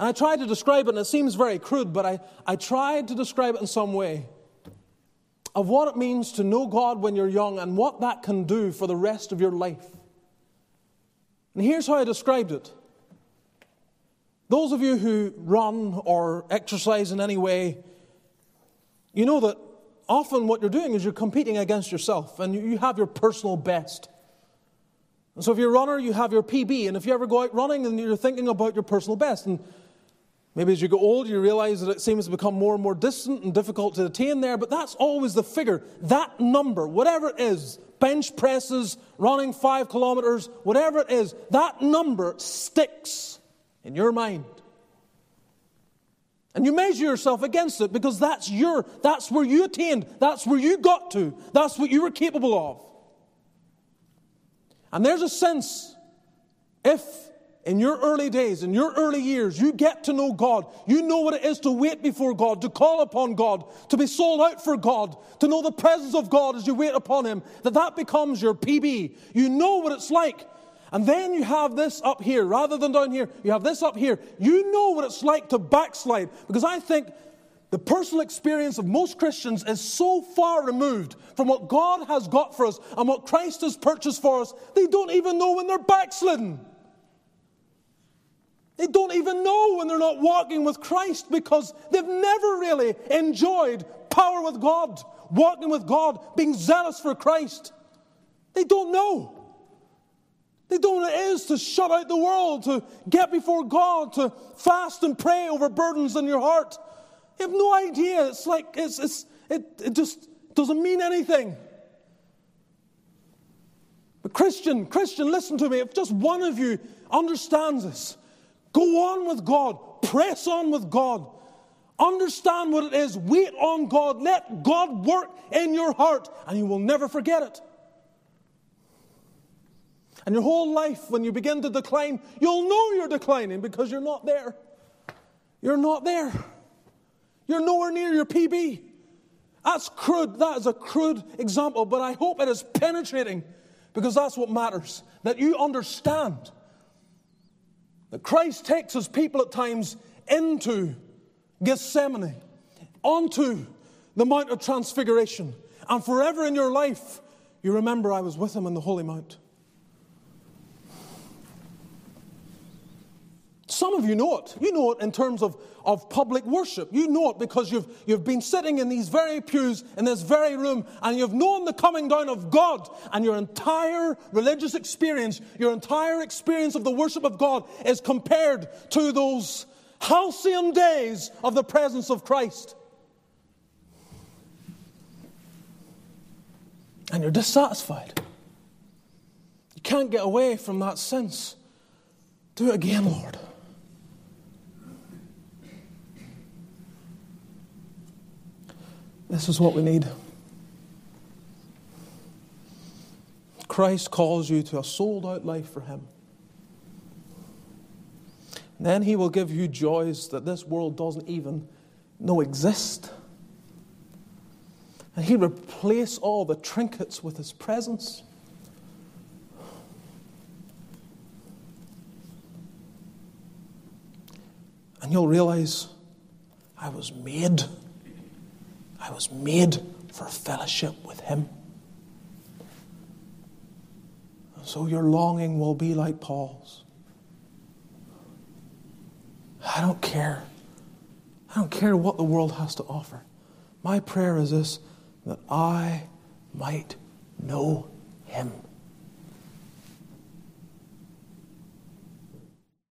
And I tried to describe it, and it seems very crude, but I, I tried to describe it in some way of what it means to know God when you're young and what that can do for the rest of your life. And here's how I described it. Those of you who run or exercise in any way, you know that often what you're doing is you're competing against yourself and you have your personal best. And so if you're a runner, you have your PB. And if you ever go out running and you're thinking about your personal best, and maybe as you get older, you realize that it seems to become more and more distant and difficult to attain there, but that's always the figure. That number, whatever it is, bench presses, running five kilometers, whatever it is, that number sticks in your mind. And you measure yourself against it because that's your, that's where you attained, that's where you got to, that's what you were capable of. And there's a sense, if in your early days, in your early years, you get to know God, you know what it is to wait before God, to call upon God, to be sold out for God, to know the presence of God as you wait upon Him, that that becomes your PB. You know what it's like. And then you have this up here, rather than down here, you have this up here. You know what it's like to backslide, because I think the personal experience of most Christians is so far removed from what God has got for us and what Christ has purchased for us, they don't even know when they're backslidden. They don't even know when they're not walking with Christ because they've never really enjoyed power with God, walking with God, being zealous for Christ. They don't know. They don't know what it is to shut out the world, to get before God, to fast and pray over burdens in your heart. You have no idea. It's like, it's, it's, it, it just doesn't mean anything. But, Christian, Christian, listen to me. If just one of you understands this, go on with God, press on with God. Understand what it is, wait on God, let God work in your heart, and you will never forget it. And your whole life, when you begin to decline, you'll know you're declining because you're not there. You're not there. You're nowhere near your PB. That's crude. That is a crude example, but I hope it is penetrating because that's what matters. That you understand that Christ takes his people at times into Gethsemane, onto the Mount of Transfiguration, and forever in your life, you remember I was with him on the Holy Mount. Some of you know it. You know it in terms of, of public worship. You know it because you've, you've been sitting in these very pews, in this very room, and you've known the coming down of God. And your entire religious experience, your entire experience of the worship of God is compared to those halcyon days of the presence of Christ. And you're dissatisfied. You can't get away from that sense. Do it again, Lord. This is what we need. Christ calls you to a sold out life for Him. then He will give you joys that this world doesn't even know exist. And He will replace all the trinkets with His presence. And you'll realize I was made I was made for fellowship with Him. so your longing will be like Paul's. I don't care. I don't care what the world has to offer. My prayer is this that I might know Him.